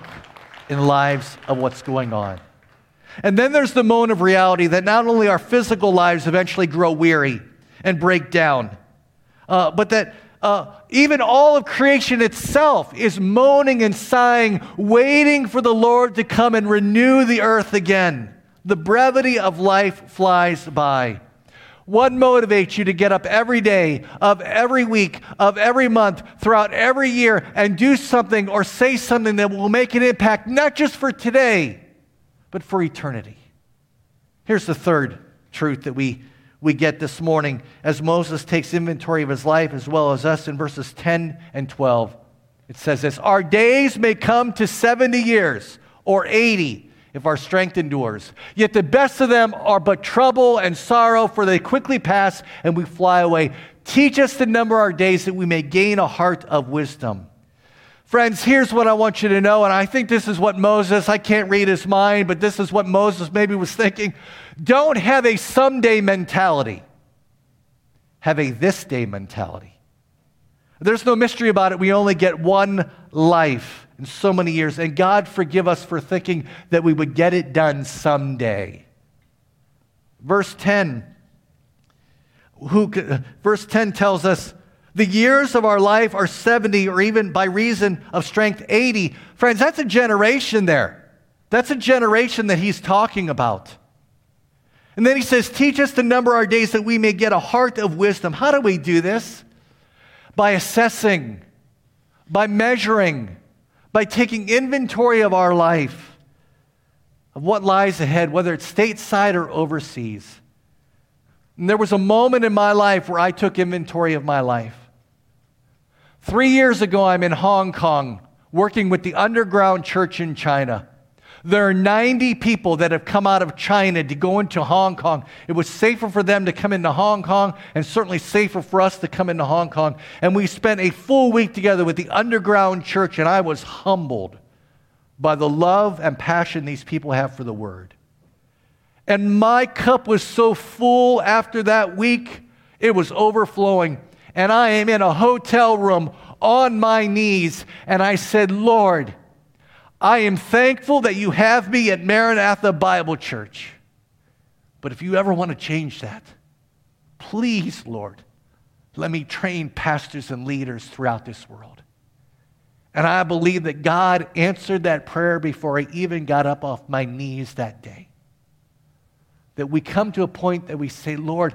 in the lives of what's going on. And then there's the moan of reality that not only our physical lives eventually grow weary and break down, uh, but that uh, even all of creation itself is moaning and sighing, waiting for the Lord to come and renew the earth again. The brevity of life flies by. What motivates you to get up every day of every week, of every month, throughout every year, and do something or say something that will make an impact, not just for today, but for eternity? Here's the third truth that we we get this morning as Moses takes inventory of his life as well as us in verses 10 and 12. It says this Our days may come to 70 years or 80 if our strength endures. Yet the best of them are but trouble and sorrow, for they quickly pass and we fly away. Teach us to number our days that we may gain a heart of wisdom. Friends, here's what I want you to know, and I think this is what Moses, I can't read his mind, but this is what Moses maybe was thinking. Don't have a someday mentality, have a this day mentality. There's no mystery about it. We only get one life in so many years, and God forgive us for thinking that we would get it done someday. Verse 10. Who, verse 10 tells us, the years of our life are 70 or even by reason of strength 80. Friends, that's a generation there. That's a generation that he's talking about. And then he says, Teach us to number our days that we may get a heart of wisdom. How do we do this? By assessing, by measuring, by taking inventory of our life. of what lies ahead, whether it's stateside or overseas. And there was a moment in my life where I took inventory of my life. Three years ago, I'm in Hong Kong working with the underground church in China. There are 90 people that have come out of China to go into Hong Kong. It was safer for them to come into Hong Kong and certainly safer for us to come into Hong Kong. And we spent a full week together with the underground church, and I was humbled by the love and passion these people have for the word. And my cup was so full after that week, it was overflowing. And I am in a hotel room on my knees, and I said, Lord, I am thankful that you have me at Maranatha Bible Church. But if you ever want to change that, please, Lord, let me train pastors and leaders throughout this world. And I believe that God answered that prayer before I even got up off my knees that day. That we come to a point that we say, Lord,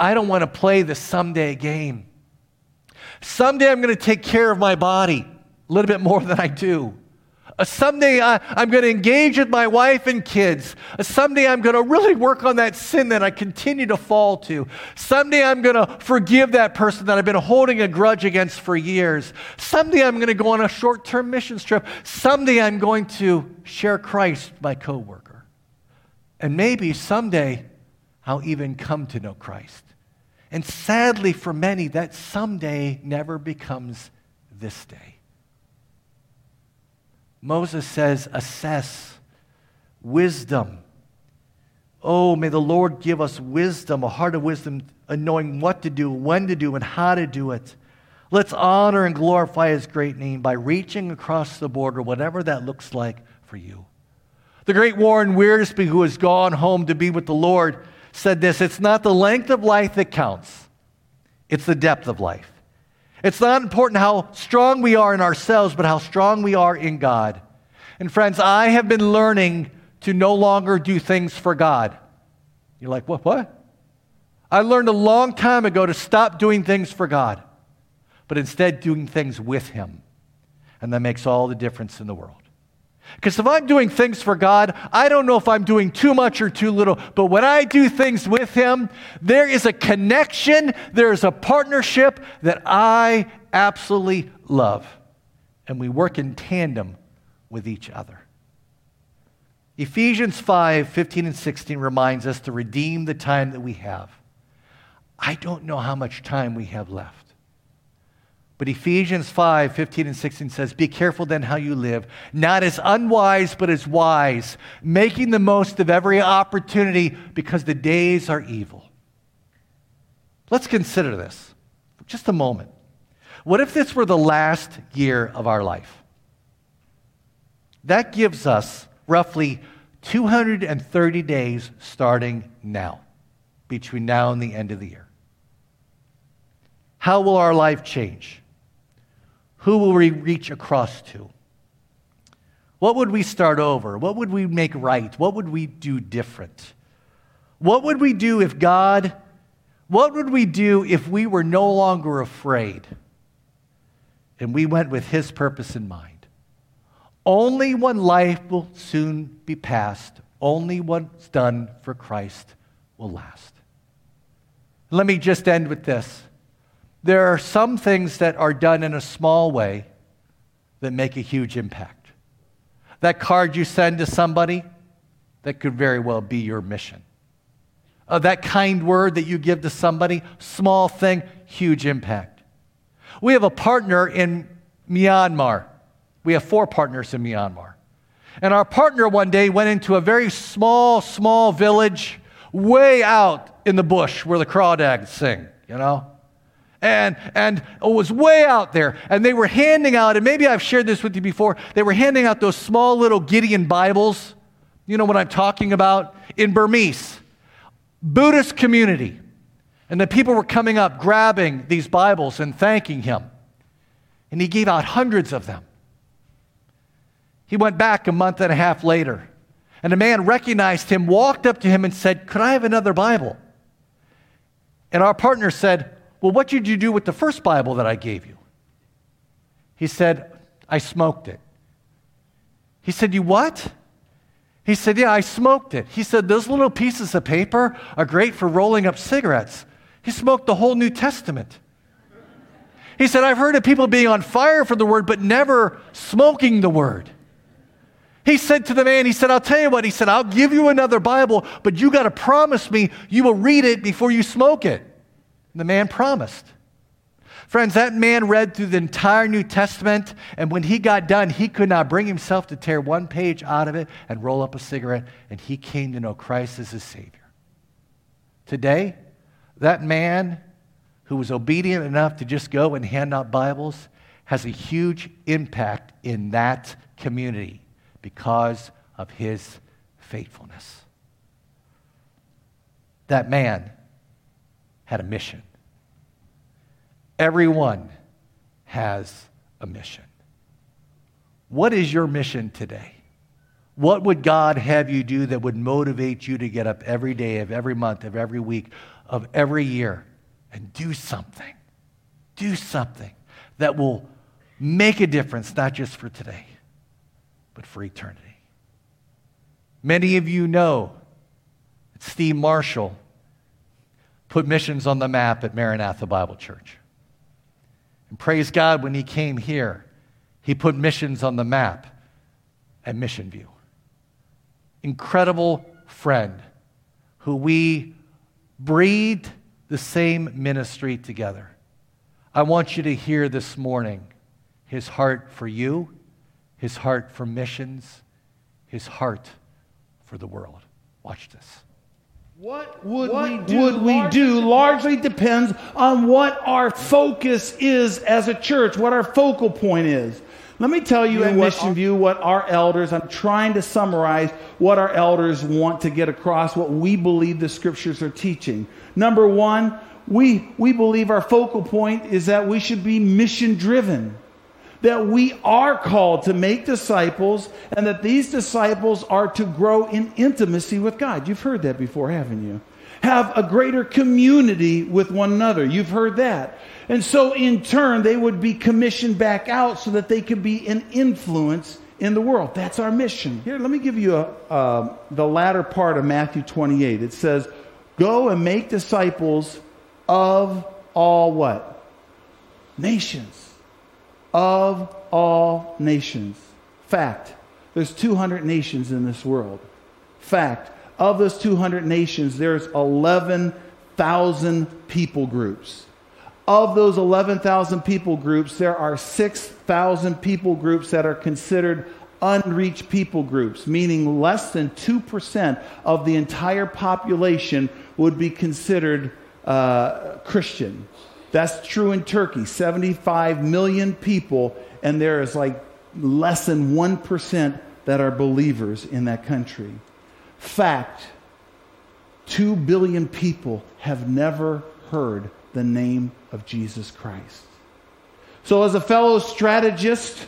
I don't want to play the someday game. Someday I'm going to take care of my body a little bit more than I do. Someday I, am going to engage with my wife and kids. Someday I'm going to really work on that sin that I continue to fall to. Someday I'm going to forgive that person that I've been holding a grudge against for years. Someday I'm going to go on a short term mission trip. Someday I'm going to share Christ with my coworker. And maybe someday I'll even come to know Christ. And sadly, for many, that someday never becomes this day. Moses says, assess wisdom. Oh, may the Lord give us wisdom, a heart of wisdom, knowing what to do, when to do, and how to do it. Let's honor and glorify his great name by reaching across the border, whatever that looks like for you. The great Warren Wiersbe, who has gone home to be with the Lord, said this It's not the length of life that counts, it's the depth of life. It's not important how strong we are in ourselves, but how strong we are in God. And friends, I have been learning to no longer do things for God. You're like, what? What? I learned a long time ago to stop doing things for God, but instead doing things with Him. And that makes all the difference in the world. Because if I'm doing things for God, I don't know if I'm doing too much or too little. But when I do things with Him, there is a connection, there is a partnership that I absolutely love. And we work in tandem with each other. Ephesians 5 15 and 16 reminds us to redeem the time that we have. I don't know how much time we have left. But Ephesians 5 15 and 16 says, Be careful then how you live, not as unwise, but as wise, making the most of every opportunity because the days are evil. Let's consider this for just a moment. What if this were the last year of our life? That gives us roughly 230 days starting now, between now and the end of the year. How will our life change? Who will we reach across to? What would we start over? What would we make right? What would we do different? What would we do if God, what would we do if we were no longer afraid and we went with His purpose in mind? Only one life will soon be passed, only what's done for Christ will last. Let me just end with this. There are some things that are done in a small way that make a huge impact. That card you send to somebody, that could very well be your mission. Uh, that kind word that you give to somebody, small thing, huge impact. We have a partner in Myanmar. We have four partners in Myanmar. And our partner one day went into a very small, small village way out in the bush where the crawdads sing, you know? And, and was way out there. And they were handing out, and maybe I've shared this with you before, they were handing out those small little Gideon Bibles. You know what I'm talking about? In Burmese, Buddhist community. And the people were coming up, grabbing these Bibles and thanking him. And he gave out hundreds of them. He went back a month and a half later, and a man recognized him, walked up to him, and said, Could I have another Bible? And our partner said, well, what did you do with the first Bible that I gave you? He said, I smoked it. He said, You what? He said, Yeah, I smoked it. He said, Those little pieces of paper are great for rolling up cigarettes. He smoked the whole New Testament. He said, I've heard of people being on fire for the word, but never smoking the word. He said to the man, He said, I'll tell you what, he said, I'll give you another Bible, but you got to promise me you will read it before you smoke it. The man promised. Friends, that man read through the entire New Testament, and when he got done, he could not bring himself to tear one page out of it and roll up a cigarette, and he came to know Christ as his Savior. Today, that man who was obedient enough to just go and hand out Bibles has a huge impact in that community because of his faithfulness. That man had a mission. Everyone has a mission. What is your mission today? What would God have you do that would motivate you to get up every day of every month, of every week, of every year and do something? Do something that will make a difference, not just for today, but for eternity. Many of you know Steve Marshall put missions on the map at Maranatha Bible Church. And praise God, when he came here, he put missions on the map at Mission View. Incredible friend who we breathed the same ministry together. I want you to hear this morning his heart for you, his heart for missions, his heart for the world. Watch this. What would what we do, would we do largely depends on what our focus is as a church, what our focal point is. Let me tell you, you at Mission our, View what our elders, I'm trying to summarize what our elders want to get across, what we believe the scriptures are teaching. Number one, we, we believe our focal point is that we should be mission driven that we are called to make disciples and that these disciples are to grow in intimacy with God. You've heard that before, haven't you? Have a greater community with one another. You've heard that. And so, in turn, they would be commissioned back out so that they could be an influence in the world. That's our mission. Here, let me give you a, uh, the latter part of Matthew 28. It says, Go and make disciples of all what? Nations of all nations. Fact, there's 200 nations in this world. Fact, of those 200 nations, there's 11,000 people groups. Of those 11,000 people groups, there are 6,000 people groups that are considered unreached people groups, meaning less than 2% of the entire population would be considered uh, Christian. That's true in Turkey 75 million people, and there is like less than 1% that are believers in that country. Fact 2 billion people have never heard the name of Jesus Christ. So, as a fellow strategist,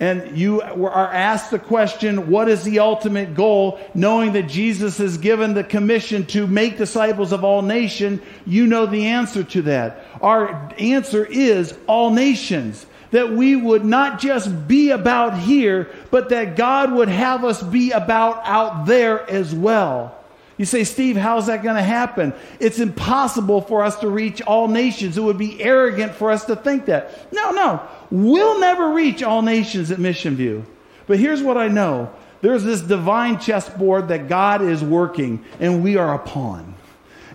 and you are asked the question, what is the ultimate goal? Knowing that Jesus has given the commission to make disciples of all nations, you know the answer to that. Our answer is all nations. That we would not just be about here, but that God would have us be about out there as well. You say, Steve, how's that going to happen? It's impossible for us to reach all nations. It would be arrogant for us to think that. No, no. We'll never reach all nations at Mission View. But here's what I know there's this divine chessboard that God is working, and we are a pawn.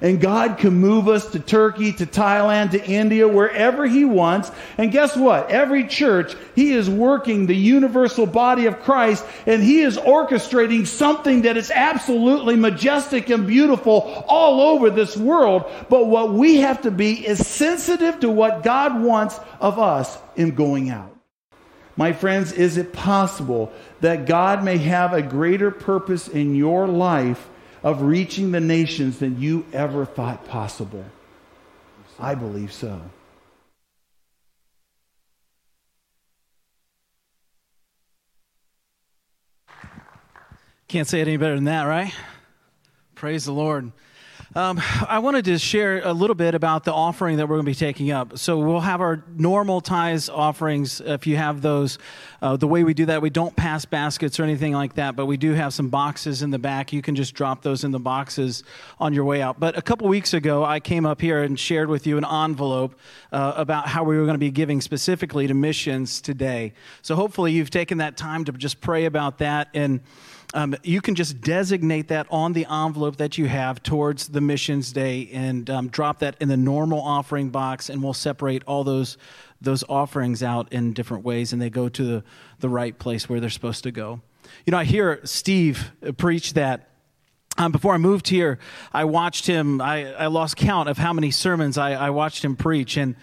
And God can move us to Turkey, to Thailand, to India, wherever He wants. And guess what? Every church, He is working the universal body of Christ and He is orchestrating something that is absolutely majestic and beautiful all over this world. But what we have to be is sensitive to what God wants of us in going out. My friends, is it possible that God may have a greater purpose in your life of reaching the nations than you ever thought possible. I believe so. Can't say it any better than that, right? Praise the Lord. Um, I wanted to share a little bit about the offering that we're going to be taking up. So we'll have our normal tithes offerings. If you have those, uh, the way we do that, we don't pass baskets or anything like that, but we do have some boxes in the back. You can just drop those in the boxes on your way out. But a couple weeks ago, I came up here and shared with you an envelope uh, about how we were going to be giving specifically to missions today. So hopefully you've taken that time to just pray about that and um, you can just designate that on the envelope that you have towards the missions day and um, drop that in the normal offering box, and we'll separate all those those offerings out in different ways, and they go to the, the right place where they're supposed to go. You know, I hear Steve preach that. Um, before I moved here, I watched him. I, I lost count of how many sermons I, I watched him preach, and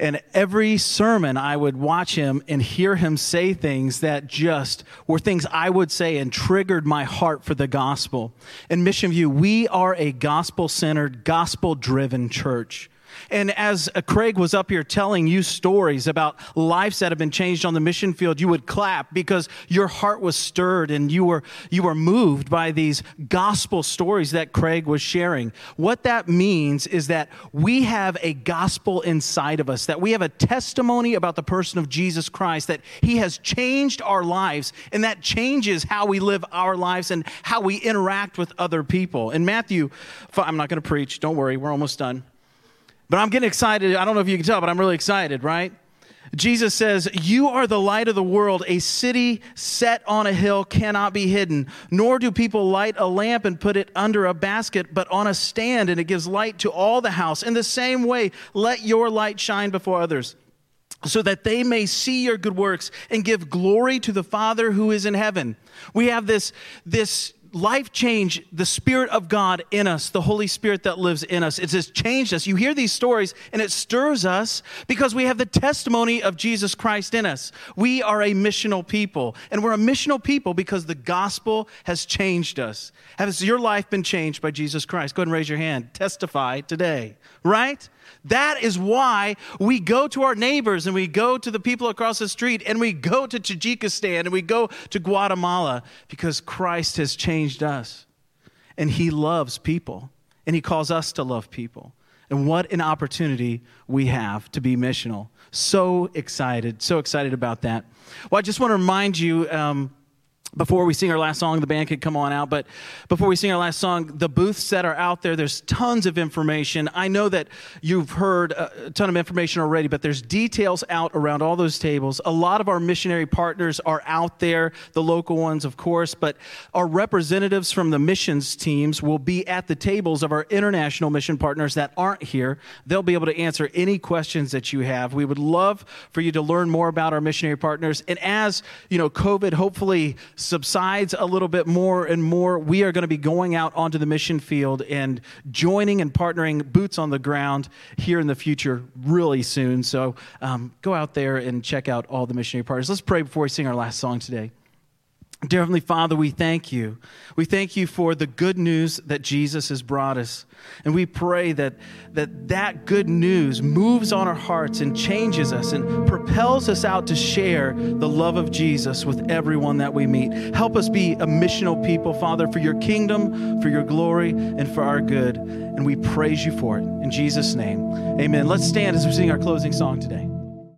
and every sermon, I would watch him and hear him say things that just were things I would say and triggered my heart for the gospel. In Mission View, we are a gospel centered, gospel driven church. And as uh, Craig was up here telling you stories about lives that have been changed on the mission field, you would clap because your heart was stirred and you were, you were moved by these gospel stories that Craig was sharing. What that means is that we have a gospel inside of us, that we have a testimony about the person of Jesus Christ, that he has changed our lives, and that changes how we live our lives and how we interact with other people. In Matthew, I'm not going to preach, don't worry, we're almost done. But I'm getting excited. I don't know if you can tell, but I'm really excited, right? Jesus says, You are the light of the world. A city set on a hill cannot be hidden, nor do people light a lamp and put it under a basket, but on a stand, and it gives light to all the house. In the same way, let your light shine before others, so that they may see your good works and give glory to the Father who is in heaven. We have this, this life change the Spirit of God in us, the Holy Spirit that lives in us. It has changed us. You hear these stories and it stirs us because we have the testimony of Jesus Christ in us. We are a missional people, and we're a missional people because the gospel has changed us. Has your life been changed by Jesus Christ? Go ahead and raise your hand. Testify today, right? That is why we go to our neighbors and we go to the people across the street and we go to Tajikistan and we go to Guatemala because Christ has changed us. And He loves people and He calls us to love people. And what an opportunity we have to be missional. So excited, so excited about that. Well, I just want to remind you. Um, before we sing our last song, the band could come on out. But before we sing our last song, the booths that are out there, there's tons of information. I know that you've heard a ton of information already, but there's details out around all those tables. A lot of our missionary partners are out there, the local ones, of course, but our representatives from the missions teams will be at the tables of our international mission partners that aren't here. They'll be able to answer any questions that you have. We would love for you to learn more about our missionary partners. And as, you know, COVID hopefully subsides a little bit more and more, we are going to be going out onto the mission field and joining and partnering boots on the ground here in the future really soon. So um, go out there and check out all the missionary partners. Let's pray before we sing our last song today. Dear Heavenly Father, we thank you. We thank you for the good news that Jesus has brought us. And we pray that that, that good news moves on our hearts and changes us and propels us out to share the love of Jesus with everyone that we meet. Help us be a missional people, Father, for your kingdom, for your glory, and for our good. And we praise you for it. In Jesus' name, amen. Let's stand as we sing our closing song today.